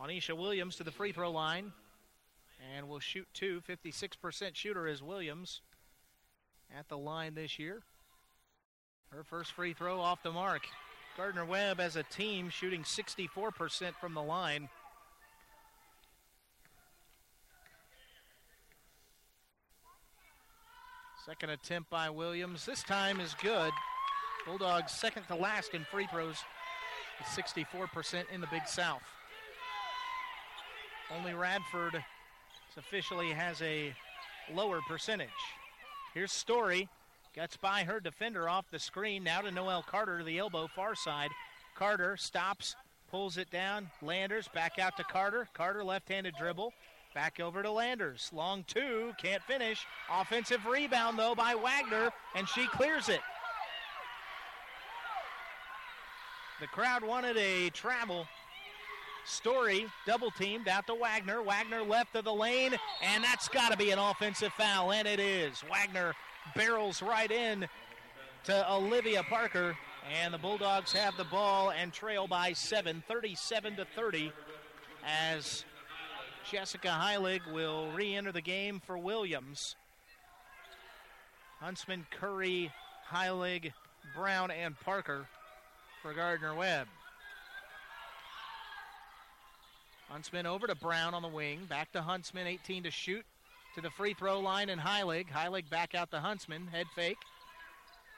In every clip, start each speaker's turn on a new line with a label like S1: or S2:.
S1: Anisha Williams to the free throw line and will shoot two. 56% shooter is Williams at the line this year. Her first free throw off the mark. Gardner Webb as a team shooting 64% from the line. Second attempt by Williams. This time is good. Bulldogs second to last in free throws, 64% in the Big South. Only Radford officially has a lower percentage. Here's Story. Gets by her defender off the screen. Now to Noel Carter to the elbow, far side. Carter stops, pulls it down. Landers back out to Carter. Carter left handed dribble. Back over to Landers. Long two, can't finish. Offensive rebound, though, by Wagner, and she clears it. The crowd wanted a travel. Story double teamed out to Wagner. Wagner left of the lane, and that's got to be an offensive foul, and it is. Wagner barrels right in to Olivia Parker, and the Bulldogs have the ball and trail by seven, 37 to 30, as Jessica Heilig will re enter the game for Williams. Huntsman, Curry, Heilig, Brown, and Parker for Gardner Webb. Huntsman over to Brown on the wing. Back to Huntsman, 18 to shoot. To the free throw line and Heilig. Heilig back out to Huntsman. Head fake.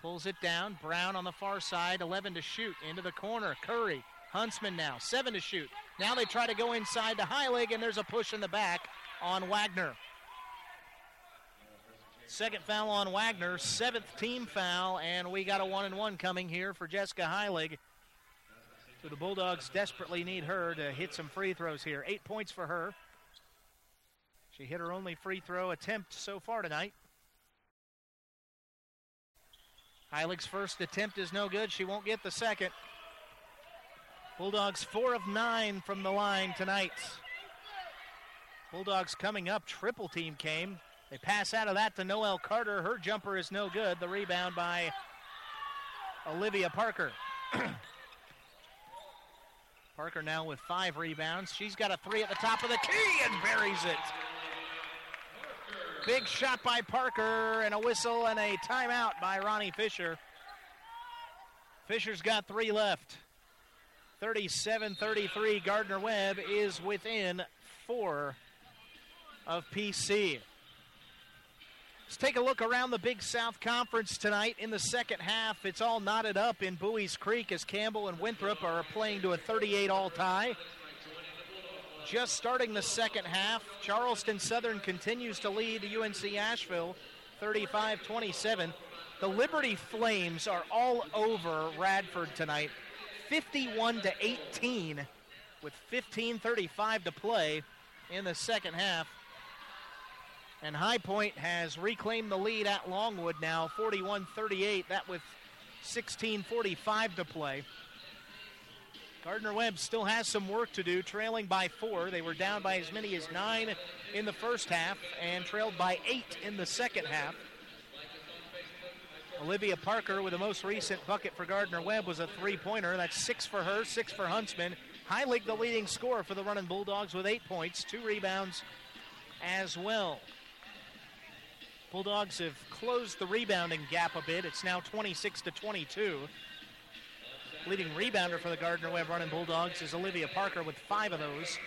S1: Pulls it down. Brown on the far side. 11 to shoot. Into the corner. Curry. Huntsman now. 7 to shoot. Now they try to go inside to Heilig, and there's a push in the back on Wagner. Second foul on Wagner, seventh team foul, and we got a one and one coming here for Jessica Heilig. So the Bulldogs desperately need her to hit some free throws here. Eight points for her. She hit her only free throw attempt so far tonight. Heilig's first attempt is no good. She won't get the second. Bulldogs four of nine from the line tonight. Bulldogs coming up. Triple team came. They pass out of that to Noel Carter. Her jumper is no good. The rebound by Olivia Parker. Parker now with five rebounds. She's got a three at the top of the key and buries it. Big shot by Parker and a whistle and a timeout by Ronnie Fisher. Fisher's got three left. 37 33. Gardner Webb is within four of PC. Let's take a look around the Big South Conference tonight. In the second half, it's all knotted up in Buies Creek as Campbell and Winthrop are playing to a 38 all tie. Just starting the second half, Charleston Southern continues to lead UNC Asheville 35 27. The Liberty Flames are all over Radford tonight, 51 to 18, with 15:35 to play in the second half. And High Point has reclaimed the lead at Longwood now, 41 38. That with 16.45 to play. Gardner Webb still has some work to do, trailing by four. They were down by as many as nine in the first half and trailed by eight in the second half. Olivia Parker with the most recent bucket for Gardner Webb was a three pointer. That's six for her, six for Huntsman. Heilig, the leading scorer for the running Bulldogs, with eight points, two rebounds as well. Bulldogs have closed the rebounding gap a bit. It's now 26 to 22. Leading rebounder for the Gardner Webb running Bulldogs is Olivia Parker with five of those.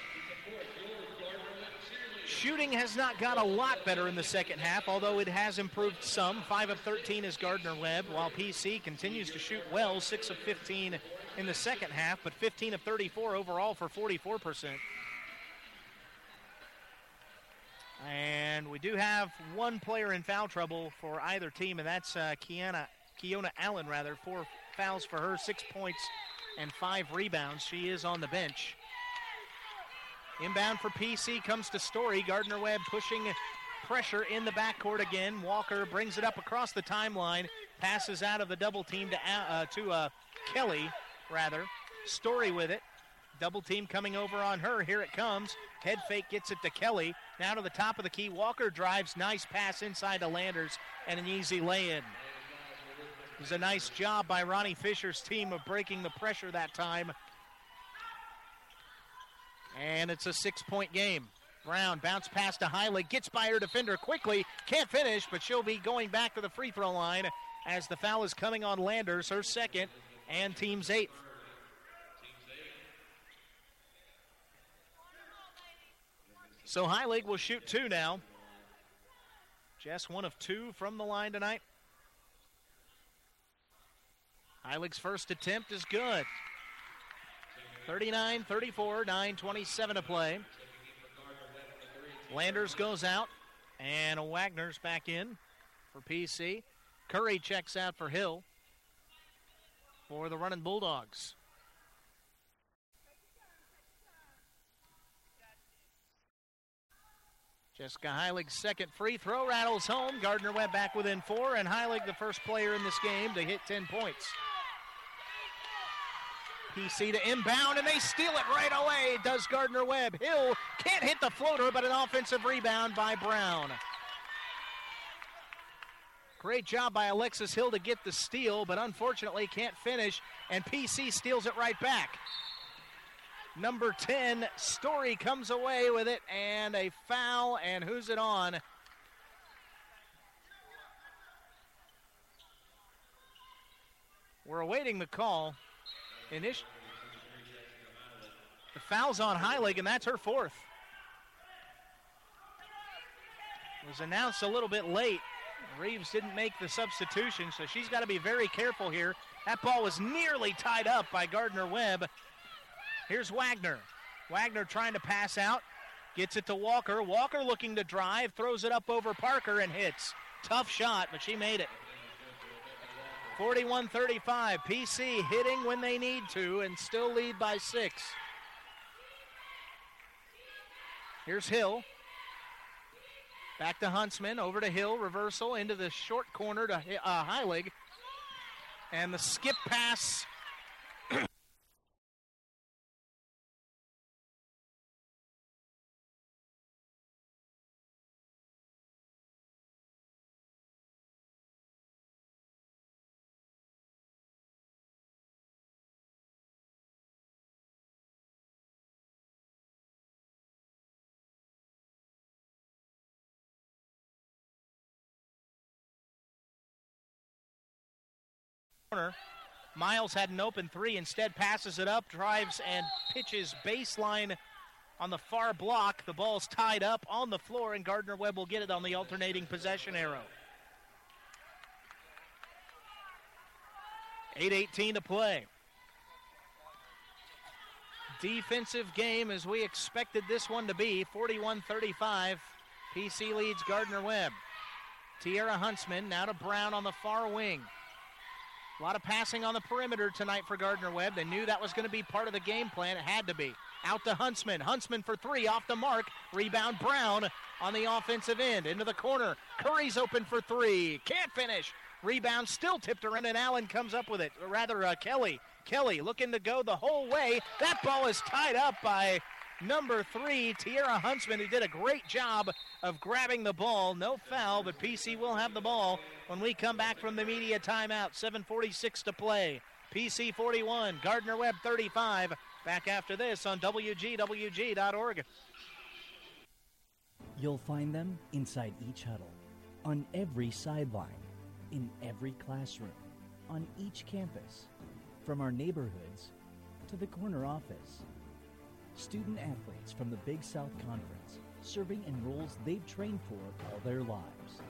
S1: Shooting has not got a lot better in the second half, although it has improved some. 5 of 13 is Gardner Webb, while PC continues to shoot well, 6 of 15 in the second half, but 15 of 34 overall for 44%. And we do have one player in foul trouble for either team, and that's uh, Kiana, Kiona Allen, rather. Four fouls for her, six points and five rebounds. She is on the bench. Inbound for PC comes to Story. Gardner Webb pushing pressure in the backcourt again. Walker brings it up across the timeline, passes out of the double team to uh, to uh, Kelly, rather. Story with it. Double team coming over on her. Here it comes. Head fake gets it to Kelly. Now to the top of the key. Walker drives. Nice pass inside to Landers and an easy lay in. It was a nice job by Ronnie Fisher's team of breaking the pressure that time. And it's a six point game. Brown bounce pass to Heilig, gets by her defender quickly, can't finish, but she'll be going back to the free throw line as the foul is coming on Landers, her second, and team's eighth. So High Heilig will shoot two now. Just one of two from the line tonight. Heilig's first attempt is good. 39 34, 9 27 to play. Landers goes out, and Wagner's back in for PC. Curry checks out for Hill for the running Bulldogs. Jessica Heilig's second free throw rattles home. Gardner Webb back within four, and Heilig, the first player in this game to hit 10 points. PC to inbound, and they steal it right away. Does Gardner Webb. Hill can't hit the floater, but an offensive rebound by Brown. Great job by Alexis Hill to get the steal, but unfortunately can't finish, and PC steals it right back. Number 10, Story comes away with it, and a foul, and who's it on? We're awaiting the call. Init- the foul's on Heilig, and that's her fourth. It was announced a little bit late. Reeves didn't make the substitution, so she's got to be very careful here. That ball was nearly tied up by Gardner Webb. Here's Wagner. Wagner trying to pass out, gets it to Walker. Walker looking to drive, throws it up over Parker and hits. Tough shot, but she made it. 41 35. PC hitting when they need to and still lead by six. Here's Hill. Back to Huntsman, over to Hill, reversal into the short corner to uh, Heilig. And the skip pass corner. Miles had an open three, instead passes it up, drives and pitches baseline on the far block. The ball's tied up on the floor, and Gardner Webb will get it on the alternating possession arrow. 8.18 to play. Defensive game as we expected this one to be 41 35. PC leads Gardner Webb. Tierra Huntsman now to Brown on the far wing. A lot of passing on the perimeter tonight for Gardner Webb. They knew that was going to be part of the game plan. It had to be. Out to Huntsman. Huntsman for three off the mark. Rebound Brown on the offensive end. Into the corner. Curry's open for three. Can't finish. Rebound still tipped around, and Allen comes up with it. Rather, uh, Kelly. Kelly looking to go the whole way. That ball is tied up by number three, Tierra Huntsman, who did a great job of grabbing the ball. No foul, but PC will have the ball when we come back from the media timeout. 7.46 to play. PC 41, Gardner Webb 35. Back after this on WGWG.org.
S2: You'll find them inside each huddle, on every sideline, in every classroom, on each campus, from our neighborhoods to the corner office student athletes from the Big South Conference, serving in roles they've trained for all their lives.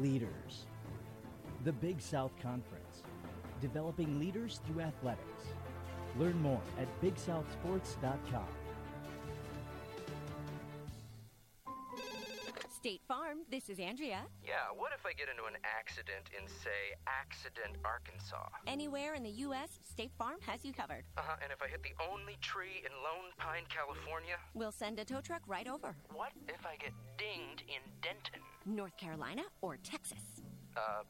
S2: Leaders. The Big South Conference, developing leaders through athletics. Learn more at BigSouthSports.com.
S3: State Farm, this is Andrea.
S4: Yeah, what if I get into an accident in, say, Accident, Arkansas?
S3: Anywhere in the U.S., State Farm has you covered.
S4: Uh huh, and if I hit the only tree in Lone Pine, California?
S3: We'll send a tow truck right over.
S4: What if I get dinged in Denton?
S3: North Carolina or Texas?
S4: Uh,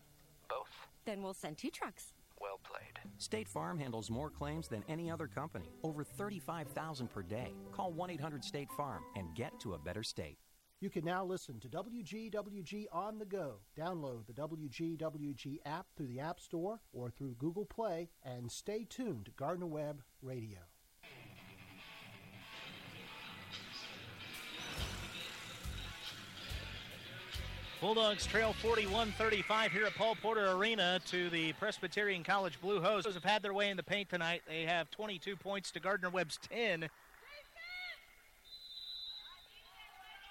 S4: both.
S3: Then we'll send two trucks.
S4: Well played.
S5: State Farm handles more claims than any other company, over 35,000 per day. Call 1 800 State Farm and get to a better state.
S6: You can now listen to WGWG on the go. Download the WGWG app through the App Store or through Google Play and stay tuned to Gardner Webb Radio.
S1: Bulldogs trail 41-35 here at Paul Porter Arena to the Presbyterian College Blue Hose. Have had their way in the paint tonight. They have 22 points to Gardner Webb's 10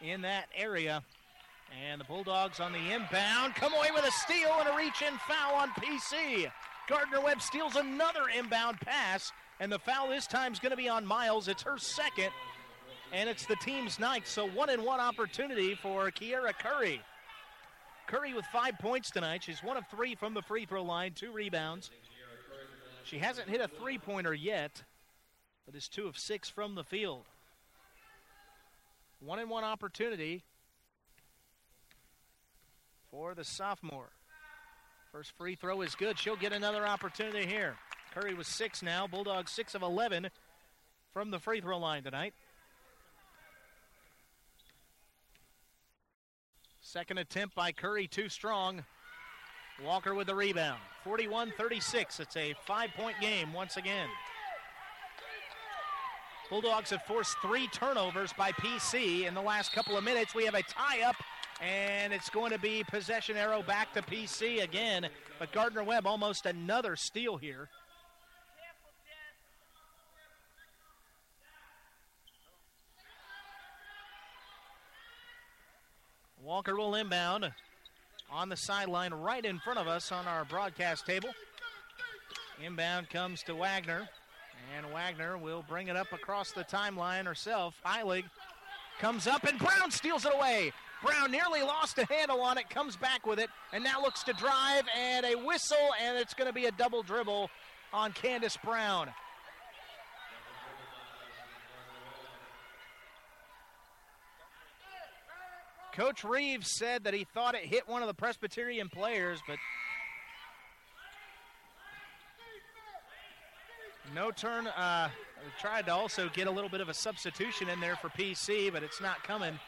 S1: in that area. And the Bulldogs on the inbound come away with a steal and a reach in foul on PC. Gardner Webb steals another inbound pass, and the foul this time is going to be on Miles. It's her second, and it's the team's ninth. So one and one opportunity for Kiera Curry. Curry with five points tonight. She's one of three from the free throw line, two rebounds. She hasn't hit a three pointer yet, but is two of six from the field. One and one opportunity for the sophomore. First free throw is good. She'll get another opportunity here. Curry was six now. Bulldogs six of 11 from the free throw line tonight. Second attempt by Curry, too strong. Walker with the rebound. 41 36. It's a five point game once again. Bulldogs have forced three turnovers by PC in the last couple of minutes. We have a tie up, and it's going to be possession arrow back to PC again. But Gardner Webb almost another steal here. Walker will inbound on the sideline right in front of us on our broadcast table. Inbound comes to Wagner, and Wagner will bring it up across the timeline herself. Heilig comes up, and Brown steals it away. Brown nearly lost a handle on it, comes back with it, and now looks to drive, and a whistle, and it's going to be a double dribble on Candace Brown. Coach Reeves said that he thought it hit one of the Presbyterian players, but no turn. Uh, tried to also get a little bit of a substitution in there for PC, but it's not coming.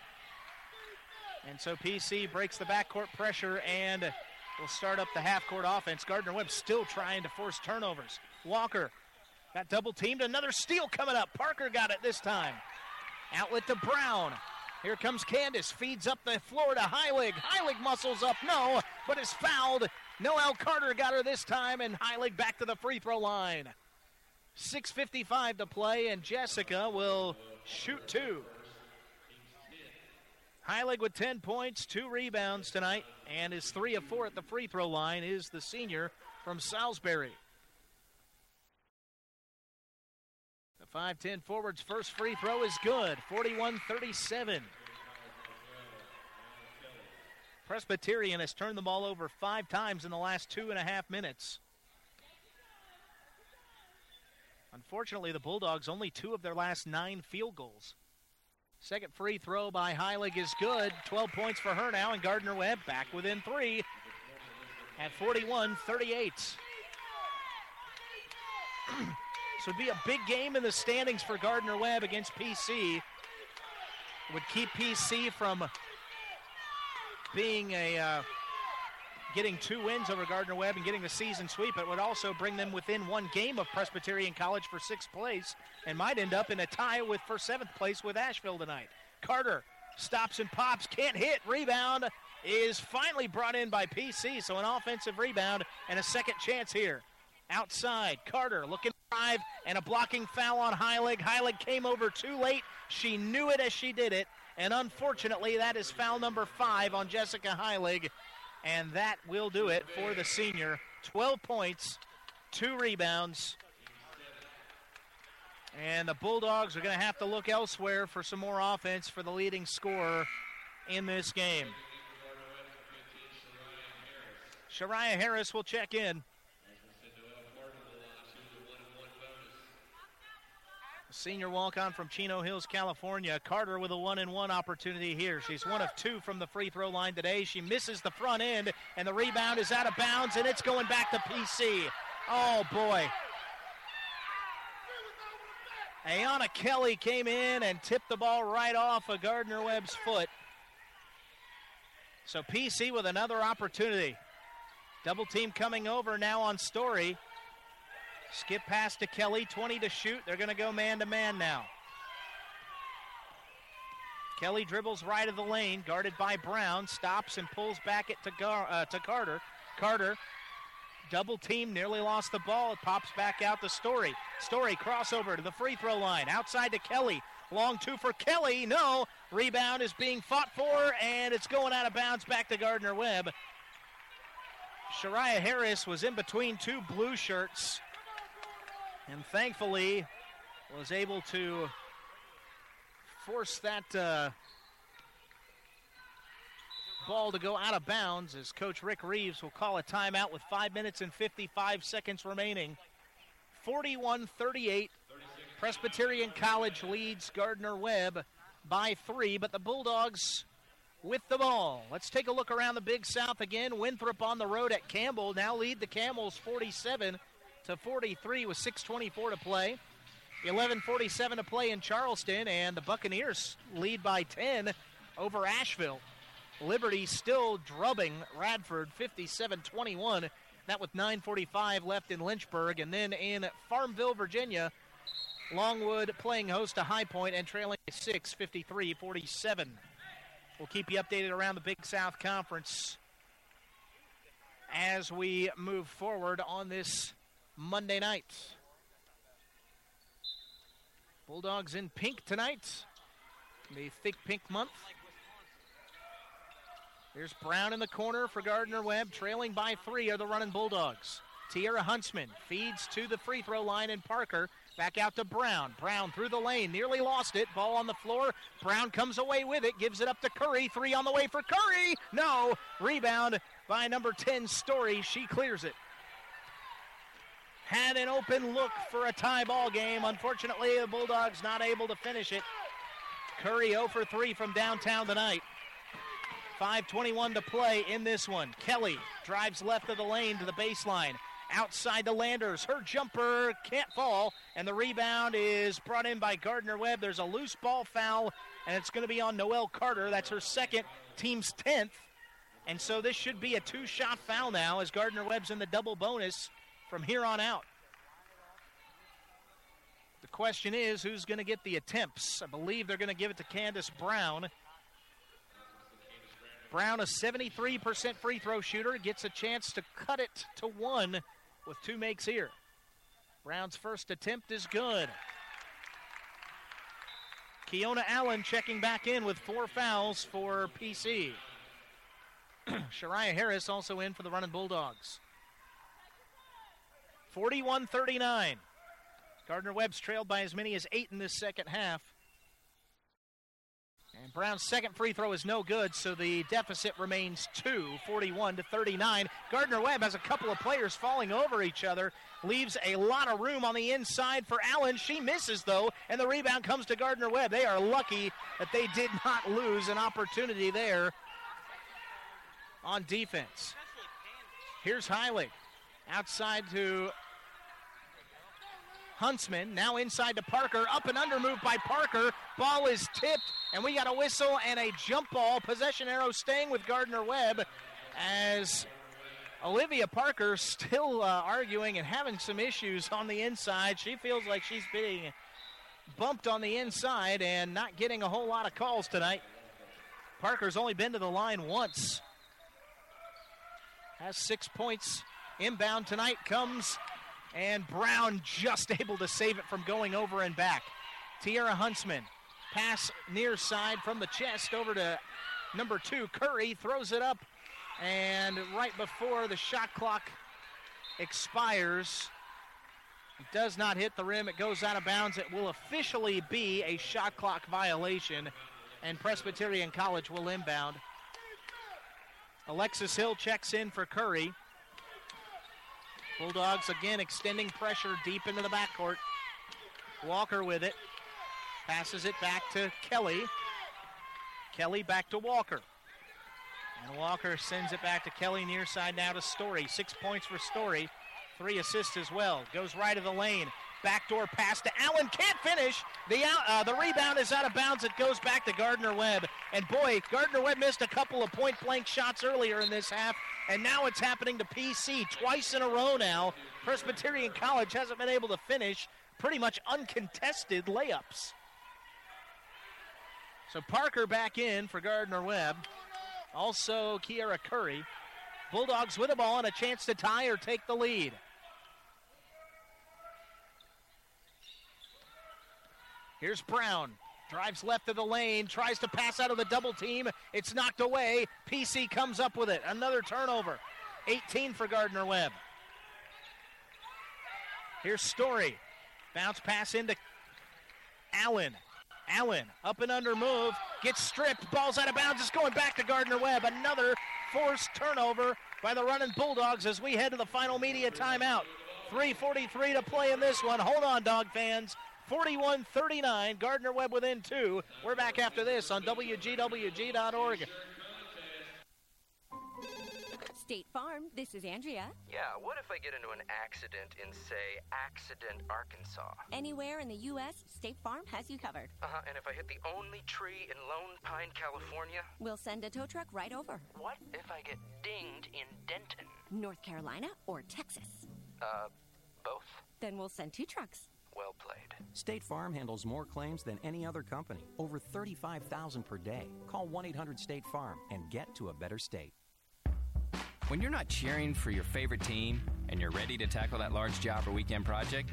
S1: And so PC breaks the backcourt pressure and will start up the half court offense. Gardner Webb still trying to force turnovers. Walker got double teamed. Another steal coming up. Parker got it this time. Outlet to Brown. Here comes Candace, feeds up the floor to Heilig. Heilig muscles up, no, but is fouled. Noel Carter got her this time, and Heilig back to the free throw line. 6.55 to play, and Jessica will shoot two. Heilig with 10 points, two rebounds tonight, and is three of four at the free throw line, is the senior from Salisbury. The 5'10 forward's first free throw is good, 41 37. Presbyterian has turned the ball over five times in the last two and a half minutes. Unfortunately, the Bulldogs only two of their last nine field goals. Second free throw by Heilig is good. 12 points for her now, and Gardner Webb back within three at 41 38. this would be a big game in the standings for Gardner Webb against PC. It would keep PC from being a uh, getting two wins over Gardner Webb and getting the season sweep. It would also bring them within one game of Presbyterian College for sixth place and might end up in a tie with for seventh place with Asheville tonight. Carter stops and pops, can't hit. Rebound is finally brought in by PC, so an offensive rebound and a second chance here. Outside, Carter looking drive and a blocking foul on Heilig. Heilig came over too late. She knew it as she did it, and unfortunately, that is foul number five on Jessica Heilig, and that will do it for the senior. 12 points, two rebounds. And the Bulldogs are going to have to look elsewhere for some more offense for the leading scorer in this game. Shariah Harris will check in. Senior walk on from Chino Hills, California. Carter with a one and one opportunity here. She's one of two from the free throw line today. She misses the front end, and the rebound is out of bounds, and it's going back to PC. Oh, boy. Ayana Kelly came in and tipped the ball right off of Gardner Webb's foot. So PC with another opportunity. Double team coming over now on Story. Skip pass to Kelly, 20 to shoot. They're going to go man to man now. Kelly dribbles right of the lane, guarded by Brown, stops and pulls back it to, Gar- uh, to Carter. Carter, double team, nearly lost the ball. It pops back out to Story. Story crossover to the free throw line, outside to Kelly. Long two for Kelly. No. Rebound is being fought for, and it's going out of bounds back to Gardner Webb. Shariah Harris was in between two blue shirts, and thankfully was able to force that uh, ball to go out of bounds as Coach Rick Reeves will call a timeout with 5 minutes and 55 seconds remaining. 41 38. Presbyterian College leads Gardner Webb by three, but the Bulldogs with the ball. Let's take a look around the Big South again. Winthrop on the road at Campbell now lead the Camels 47 to 43 with 6:24 to play. 11:47 to play in Charleston, and the Buccaneers lead by 10 over Asheville. Liberty still drubbing Radford 57-21. That with 9:45 left in Lynchburg, and then in Farmville, Virginia, Longwood playing host to High Point and trailing 6, 53 47. We'll keep you updated around the Big South Conference as we move forward on this Monday night. Bulldogs in pink tonight, the think pink month. Here's Brown in the corner for Gardner Webb, trailing by three are the running Bulldogs. Tierra Huntsman feeds to the free throw line, and Parker Back out to Brown. Brown through the lane, nearly lost it. Ball on the floor. Brown comes away with it, gives it up to Curry. Three on the way for Curry. No. Rebound by number 10, Story. She clears it. Had an open look for a tie ball game. Unfortunately, the Bulldogs not able to finish it. Curry 0 for 3 from downtown tonight. 5.21 to play in this one. Kelly drives left of the lane to the baseline outside the Landers. Her jumper can't fall, and the rebound is brought in by Gardner Webb. There's a loose ball foul, and it's going to be on Noelle Carter. That's her second, team's 10th. And so this should be a two shot foul now as Gardner Webb's in the double bonus from here on out. The question is who's going to get the attempts? I believe they're going to give it to Candace Brown. Brown, a 73% free throw shooter, gets a chance to cut it to one with two makes here. Brown's first attempt is good. Keona Allen checking back in with four fouls for PC. Shariah Harris also in for the running Bulldogs. 41 39. Gardner Webb's trailed by as many as eight in this second half. And Brown's second free throw is no good, so the deficit remains two, 41 to 39. Gardner Webb has a couple of players falling over each other, leaves a lot of room on the inside for Allen. She misses, though, and the rebound comes to Gardner Webb. They are lucky that they did not lose an opportunity there on defense. Here's Hiley outside to Huntsman. Now inside to Parker. Up and under move by Parker. Ball is tipped, and we got a whistle and a jump ball. Possession arrow staying with Gardner Webb as Olivia Parker still uh, arguing and having some issues on the inside. She feels like she's being bumped on the inside and not getting a whole lot of calls tonight. Parker's only been to the line once. Has six points. Inbound tonight comes and Brown just able to save it from going over and back. Tierra Huntsman, pass near side from the chest over to number two. Curry throws it up, and right before the shot clock expires, it does not hit the rim. It goes out of bounds. It will officially be a shot clock violation, and Presbyterian College will inbound. Alexis Hill checks in for Curry. Bulldogs again extending pressure deep into the backcourt. Walker with it. Passes it back to Kelly. Kelly back to Walker. And Walker sends it back to Kelly near side now to Story. Six points for Story. Three assists as well. Goes right of the lane. Backdoor pass to Allen. Can't finish. The uh, the rebound is out of bounds. It goes back to Gardner Webb. And boy, Gardner Webb missed a couple of point blank shots earlier in this half. And now it's happening to PC twice in a row now. Presbyterian College hasn't been able to finish pretty much uncontested layups. So Parker back in for Gardner Webb. Also Kiera Curry. Bulldogs with the ball and a chance to tie or take the lead. Here's Brown. Drives left of the lane, tries to pass out of the double team. It's knocked away. PC comes up with it. Another turnover. 18 for Gardner Webb. Here's Story. Bounce pass into Allen. Allen up and under move. Gets stripped. Ball's out of bounds. It's going back to Gardner Webb. Another forced turnover by the running Bulldogs as we head to the final media timeout. 3.43 to play in this one. Hold on, dog fans. 41 39. Gardner Webb within two. We're back after this on WGWG.org.
S3: State Farm, this is Andrea.
S4: Yeah, what if I get into an accident in, say, Accident, Arkansas?
S3: Anywhere in the U.S., State Farm has you covered.
S4: Uh huh, and if I hit the only tree in Lone Pine, California?
S3: We'll send a tow truck right over.
S4: What if I get dinged in Denton?
S3: North Carolina or Texas.
S4: Uh, both?
S3: Then we'll send two trucks.
S4: Well played.
S5: State Farm handles more claims than any other company, over 35,000 per day. Call 1 800 State Farm and get to a better state.
S7: When you're not cheering for your favorite team and you're ready to tackle that large job or weekend project,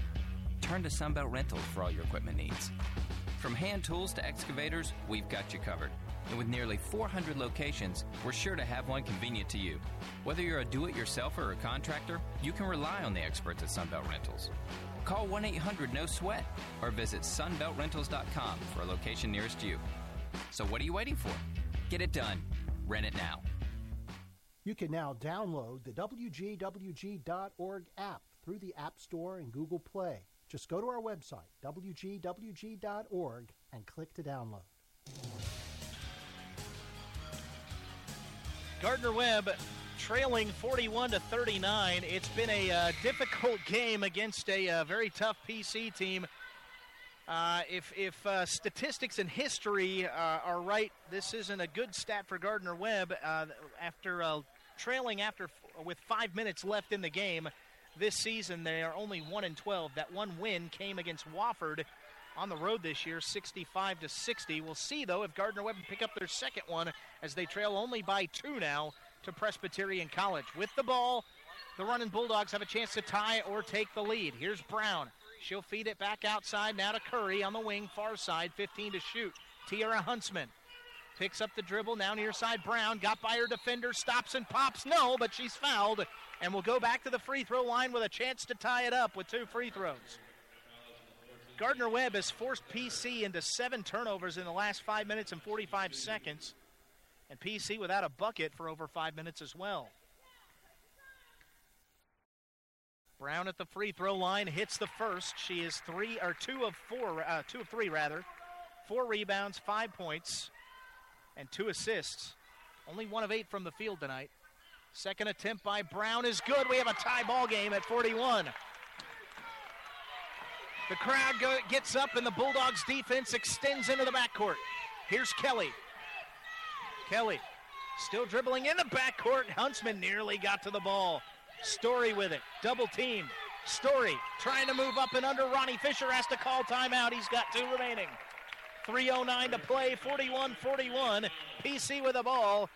S7: turn to Sunbelt Rentals for all your equipment needs. From hand tools to excavators, we've got you covered. And with nearly 400 locations, we're sure to have one convenient to you. Whether you're a do it yourselfer or a contractor, you can rely on the experts at Sunbelt Rentals. Call 1 800 No Sweat or visit sunbeltrentals.com for a location nearest you. So, what are you waiting for? Get it done. Rent it now.
S6: You can now download the WGWG.org app through the App Store and Google Play. Just go to our website, WGWG.org, and click to download.
S1: Gardner Webb trailing 41 to 39. It's been a uh, difficult game against a uh, very tough PC team. Uh, if if uh, statistics and history uh, are right, this isn't a good stat for Gardner Webb. Uh, after trailing after with five minutes left in the game this season, they are only one and 12. That one win came against Wofford on the road this year, 65 to 60. We'll see though if Gardner Webb pick up their second one as they trail only by two now to Presbyterian College. With the ball, the running Bulldogs have a chance to tie or take the lead. Here's Brown. She'll feed it back outside now to Curry on the wing, far side, 15 to shoot. Tierra Huntsman picks up the dribble, now near side. Brown got by her defender, stops and pops. No, but she's fouled and will go back to the free throw line with a chance to tie it up with two free throws. Gardner Webb has forced PC into seven turnovers in the last five minutes and 45 seconds, and PC without a bucket for over five minutes as well. Brown at the free throw line hits the first. She is three or two of four, uh, two of three rather, four rebounds, five points, and two assists. Only one of eight from the field tonight. Second attempt by Brown is good. We have a tie ball game at 41. The crowd go, gets up and the Bulldogs defense extends into the backcourt. Here's Kelly. Kelly still dribbling in the backcourt. Huntsman nearly got to the ball. Story with it. Double team. Story trying to move up and under. Ronnie Fisher has to call timeout. He's got two remaining. 3.09 to play, 41 41. PC with the ball.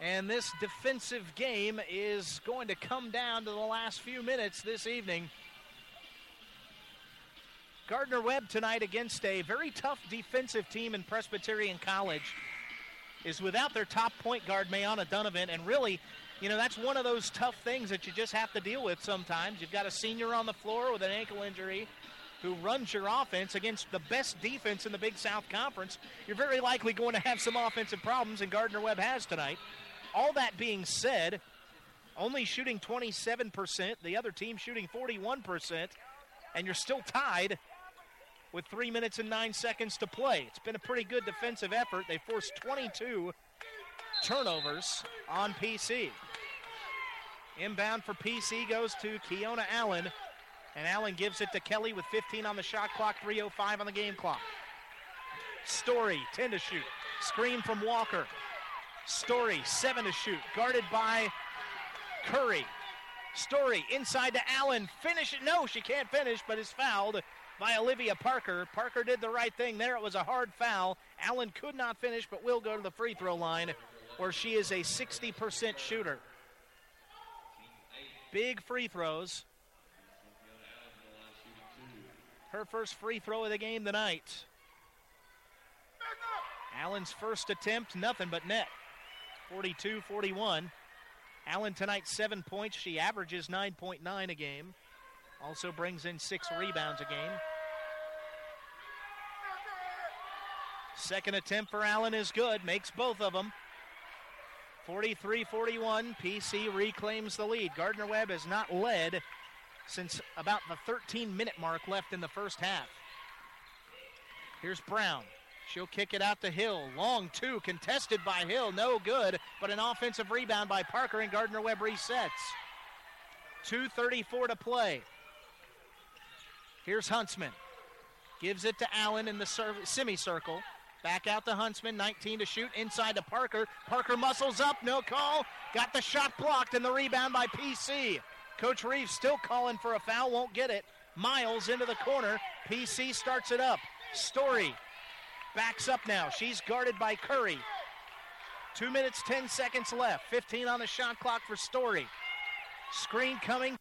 S1: And this defensive game is going to come down to the last few minutes this evening. Gardner Webb tonight against a very tough defensive team in Presbyterian College is without their top point guard, Mayana Donovan, and really, you know, that's one of those tough things that you just have to deal with sometimes. You've got a senior on the floor with an ankle injury who runs your offense against the best defense in the Big South Conference. You're very likely going to have some offensive problems, and Gardner Webb has tonight. All that being said, only shooting 27%, the other team shooting 41%, and you're still tied with three minutes and nine seconds to play. It's been a pretty good defensive effort. They forced 22 turnovers on PC. Inbound for PC goes to Keona Allen, and Allen gives it to Kelly with 15 on the shot clock, 3.05 on the game clock. Story, 10 to shoot. Screen from Walker. Story, 7 to shoot. Guarded by Curry. Story inside to Allen. Finish it. No, she can't finish, but is fouled by Olivia Parker. Parker did the right thing there. It was a hard foul. Allen could not finish, but will go to the free throw line where she is a 60% shooter. Big free throws. Her first free throw of the game tonight. Allen's first attempt, nothing but net. 42 41. Allen tonight, seven points. She averages 9.9 a game. Also brings in six rebounds a game. Second attempt for Allen is good, makes both of them. 43 41. PC reclaims the lead. Gardner Webb has not led since about the 13 minute mark left in the first half. Here's Brown. She'll kick it out to Hill. Long two, contested by Hill. No good, but an offensive rebound by Parker, and Gardner Webb resets. 2.34 to play. Here's Huntsman. Gives it to Allen in the semicircle. Back out to Huntsman, 19 to shoot, inside to Parker. Parker muscles up, no call. Got the shot blocked, and the rebound by PC. Coach Reeves still calling for a foul, won't get it. Miles into the corner. PC starts it up. Story backs up now. She's guarded by Curry. Two minutes, 10 seconds left. 15 on the shot clock for Story. Screen coming.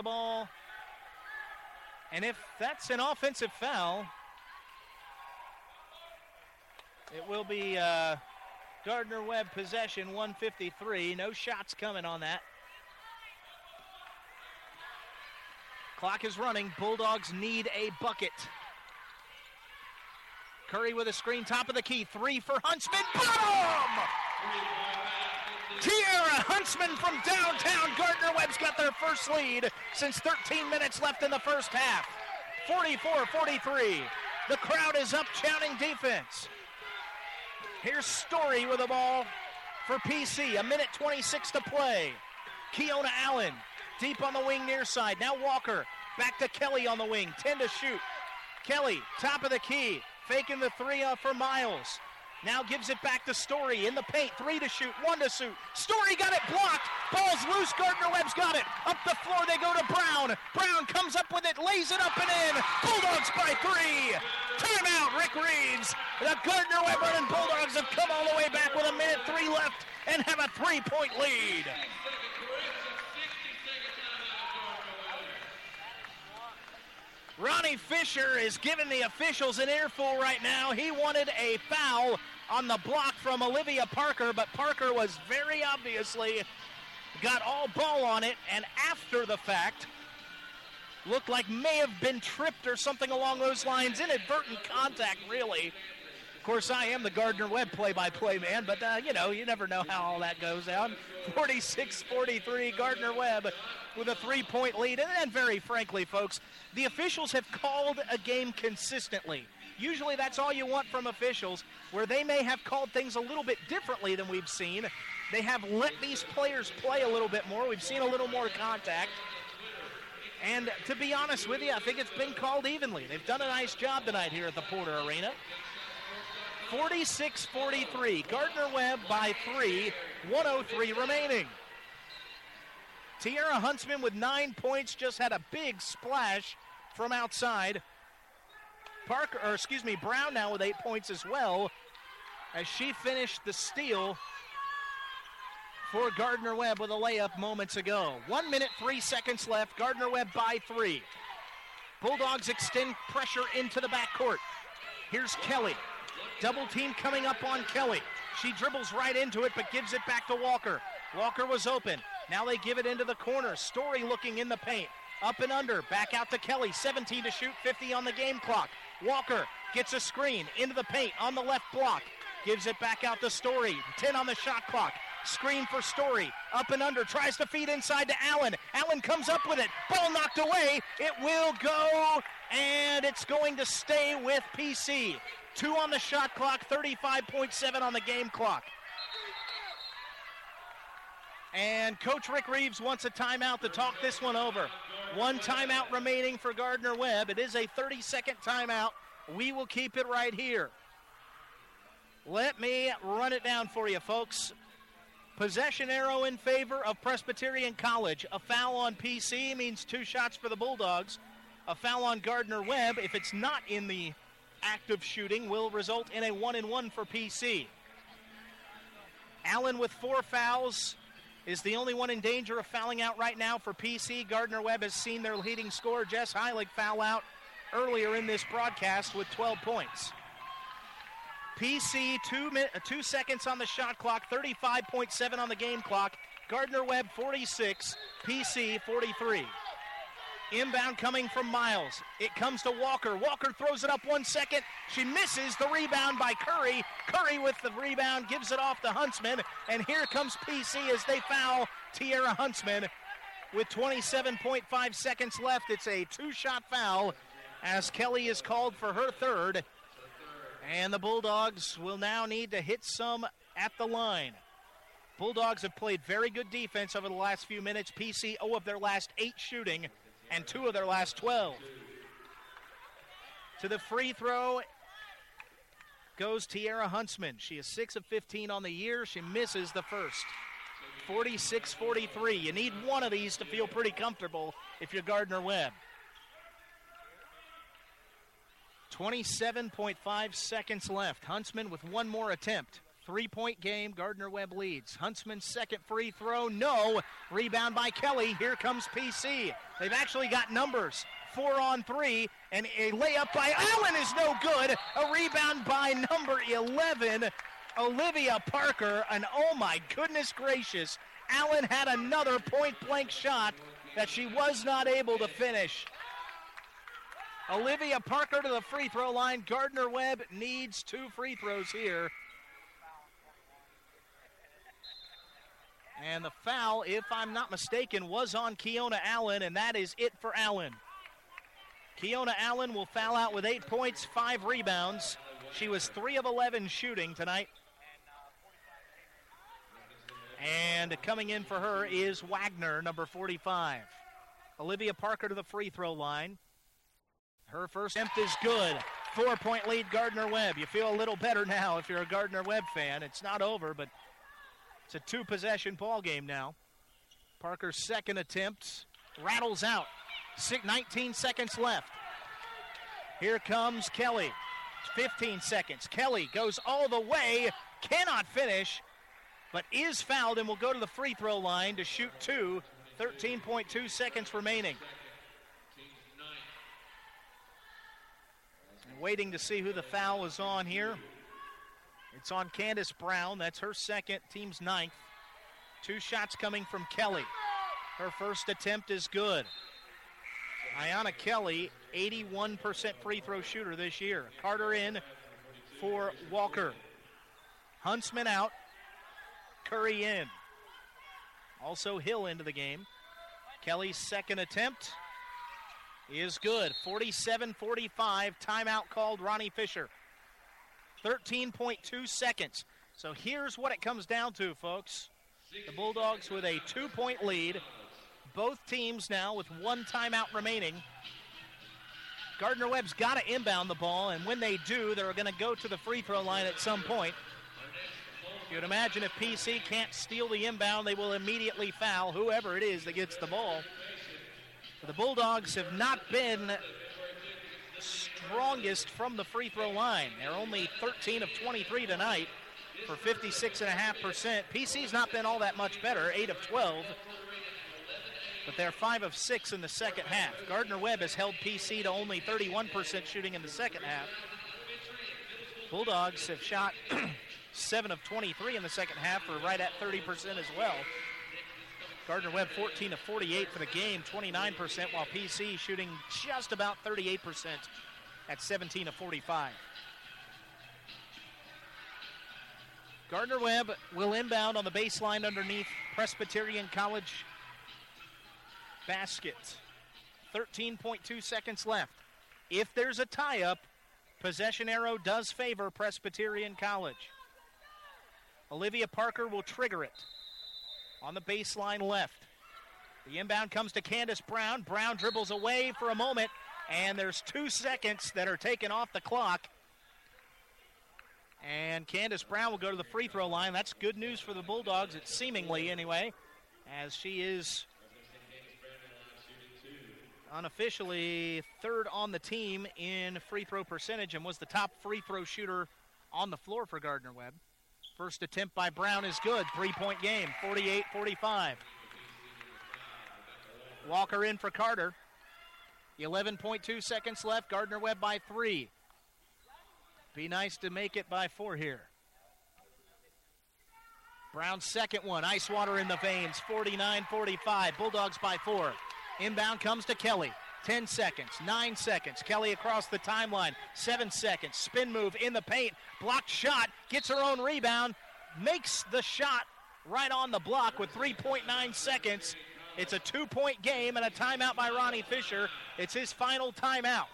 S1: The ball. And if that's an offensive foul, it will be uh, Gardner Webb possession 153. No shots coming on that. Clock is running. Bulldogs need a bucket. Curry with a screen, top of the key. Three for Huntsman. Boom! Tierra Huntsman from downtown. Gardner Webb's got their first lead since 13 minutes left in the first half. 44 43. The crowd is up chanting defense. Here's Story with the ball for PC. A minute 26 to play. Keona Allen deep on the wing near side. Now Walker back to Kelly on the wing. 10 to shoot. Kelly, top of the key, faking the three uh, for Miles. Now gives it back to Story in the paint. Three to shoot, one to shoot. Story got it blocked. Ball's loose. Gardner Webb's got it. Up the floor they go to Brown. Brown comes up with it, lays it up and in. Bulldogs by three. Timeout, Rick Reeves. The Gardner Webb running Bulldogs have come all the way back with a minute three left and have a three-point lead. Ronnie Fisher is giving the officials an earful right now. He wanted a foul on the block from Olivia Parker, but Parker was very obviously got all ball on it, and after the fact, looked like may have been tripped or something along those lines. Inadvertent contact, really. Of course, I am the Gardner Webb play by play man, but uh, you know, you never know how all that goes down. 46 43, Gardner Webb with a three point lead. And very frankly, folks, the officials have called a game consistently. Usually that's all you want from officials, where they may have called things a little bit differently than we've seen. They have let these players play a little bit more. We've seen a little more contact. And to be honest with you, I think it's been called evenly. They've done a nice job tonight here at the Porter Arena. 46 43. Gardner Webb by three, 103 remaining. Tierra Huntsman with nine points just had a big splash from outside. Parker, or excuse me, Brown now with eight points as well, as she finished the steal for Gardner Webb with a layup moments ago. One minute, three seconds left. Gardner Webb by three. Bulldogs extend pressure into the backcourt. Here's Kelly. Double team coming up on Kelly. She dribbles right into it, but gives it back to Walker. Walker was open. Now they give it into the corner. Story looking in the paint. Up and under. Back out to Kelly. 17 to shoot, 50 on the game clock. Walker gets a screen into the paint on the left block. Gives it back out to Story. 10 on the shot clock. Screen for Story. Up and under. Tries to feed inside to Allen. Allen comes up with it. Ball knocked away. It will go, and it's going to stay with PC. Two on the shot clock, 35.7 on the game clock. And Coach Rick Reeves wants a timeout to talk this one over. One timeout remaining for Gardner Webb. It is a 30 second timeout. We will keep it right here. Let me run it down for you, folks. Possession arrow in favor of Presbyterian College. A foul on PC means two shots for the Bulldogs. A foul on Gardner Webb, if it's not in the act of shooting, will result in a one and one for PC. Allen with four fouls is the only one in danger of fouling out right now for PC. Gardner Webb has seen their leading scorer, Jess Heilig, foul out earlier in this broadcast with 12 points. PC, two, min- uh, two seconds on the shot clock, 35.7 on the game clock. Gardner Webb, 46. PC, 43. Inbound coming from Miles. It comes to Walker. Walker throws it up one second. She misses the rebound by Curry. Curry with the rebound gives it off to Huntsman. And here comes PC as they foul Tierra Huntsman with 27.5 seconds left. It's a two shot foul as Kelly is called for her third. And the Bulldogs will now need to hit some at the line. Bulldogs have played very good defense over the last few minutes. PC 0 of their last eight shooting and two of their last 12. To the free throw goes Tierra Huntsman. She is 6 of 15 on the year. She misses the first. 46 43. You need one of these to feel pretty comfortable if you're Gardner Webb. 27.5 seconds left. Huntsman with one more attempt. Three point game. Gardner Webb leads. Huntsman's second free throw. No. Rebound by Kelly. Here comes PC. They've actually got numbers. Four on three. And a layup by Allen is no good. A rebound by number 11, Olivia Parker. And oh my goodness gracious. Allen had another point blank shot that she was not able to finish. Olivia Parker to the free throw line. Gardner Webb needs two free throws here. And the foul, if I'm not mistaken, was on Keona Allen, and that is it for Allen. Keona Allen will foul out with eight points, five rebounds. She was three of 11 shooting tonight. And coming in for her is Wagner, number 45. Olivia Parker to the free throw line. Her first attempt is good. Four point lead, Gardner Webb. You feel a little better now if you're a Gardner Webb fan. It's not over, but it's a two possession ball game now. Parker's second attempt rattles out. Six, 19 seconds left. Here comes Kelly. 15 seconds. Kelly goes all the way, cannot finish, but is fouled and will go to the free throw line to shoot two. 13.2 seconds remaining. waiting to see who the foul is on here. It's on Candace Brown. That's her second, team's ninth. Two shots coming from Kelly. Her first attempt is good. Ayana Kelly, 81% free throw shooter this year. Carter in for Walker. Huntsman out. Curry in. Also Hill into the game. Kelly's second attempt is good. 47 45. Timeout called Ronnie Fisher. 13.2 seconds. So here's what it comes down to, folks. The Bulldogs with a two point lead. Both teams now with one timeout remaining. Gardner Webb's got to inbound the ball, and when they do, they're going to go to the free throw line at some point. You'd imagine if PC can't steal the inbound, they will immediately foul whoever it is that gets the ball. The Bulldogs have not been strongest from the free throw line. They're only 13 of 23 tonight for 56.5%. PC's not been all that much better, 8 of 12, but they're 5 of 6 in the second half. Gardner Webb has held PC to only 31% shooting in the second half. Bulldogs have shot 7 of 23 in the second half for right at 30% as well. Gardner Webb 14 to 48 for the game, 29%, while PC shooting just about 38% at 17 to 45. Gardner Webb will inbound on the baseline underneath Presbyterian College basket. 13.2 seconds left. If there's a tie up, Possession arrow does favor Presbyterian College. Olivia Parker will trigger it on the baseline left. The inbound comes to Candace Brown. Brown dribbles away for a moment, and there's two seconds that are taken off the clock. And Candace Brown will go to the free throw line. That's good news for the Bulldogs, it's seemingly anyway, as she is unofficially third on the team in free throw percentage and was the top free throw shooter on the floor for Gardner Webb. First attempt by Brown is good. Three point game, 48 45. Walker in for Carter. 11.2 seconds left. Gardner Webb by three. Be nice to make it by four here. Brown's second one. Ice water in the veins. 49 45. Bulldogs by four. Inbound comes to Kelly. 10 seconds, 9 seconds. Kelly across the timeline, 7 seconds. Spin move in the paint, blocked shot, gets her own rebound, makes the shot right on the block with 3.9 seconds. It's a two point game and a timeout by Ronnie Fisher. It's his final timeout.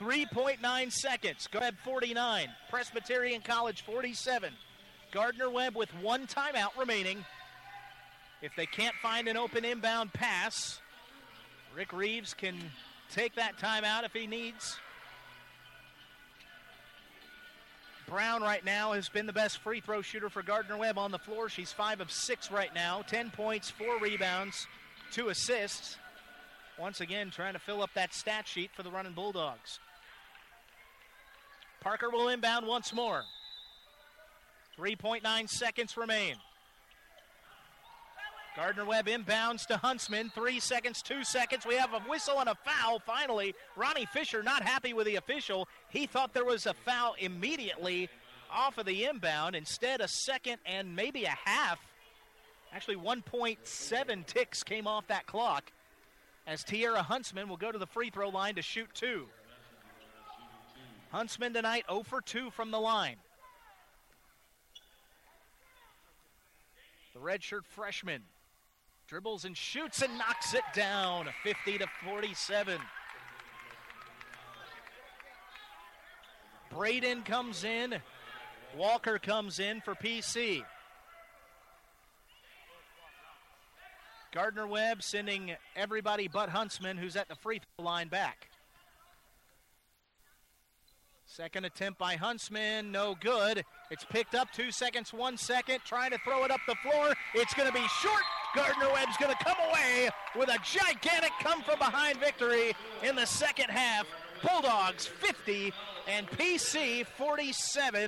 S1: 3.9 seconds. Ahead, 49. Presbyterian College 47. Gardner Webb with one timeout remaining. If they can't find an open inbound pass, Rick Reeves can take that timeout if he needs. Brown right now has been the best free throw shooter for Gardner Webb on the floor. She's five of six right now, 10 points, four rebounds, two assists. Once again, trying to fill up that stat sheet for the running Bulldogs. Parker will inbound once more. 3.9 seconds remain. Gardner Webb inbounds to Huntsman. Three seconds, two seconds. We have a whistle and a foul. Finally, Ronnie Fisher not happy with the official. He thought there was a foul immediately off of the inbound. Instead, a second and maybe a half. Actually, 1.7 ticks came off that clock as Tierra Huntsman will go to the free throw line to shoot two. Huntsman tonight 0 for 2 from the line. The redshirt freshman dribbles and shoots and knocks it down 50 to 47. Braden comes in. Walker comes in for PC. Gardner Webb sending everybody but Huntsman, who's at the free throw line, back. Second attempt by Huntsman, no good. It's picked up two seconds, one second, trying to throw it up the floor. It's going to be short. Gardner Webb's going to come away with a gigantic come from behind victory in the second half. Bulldogs 50 and PC 47.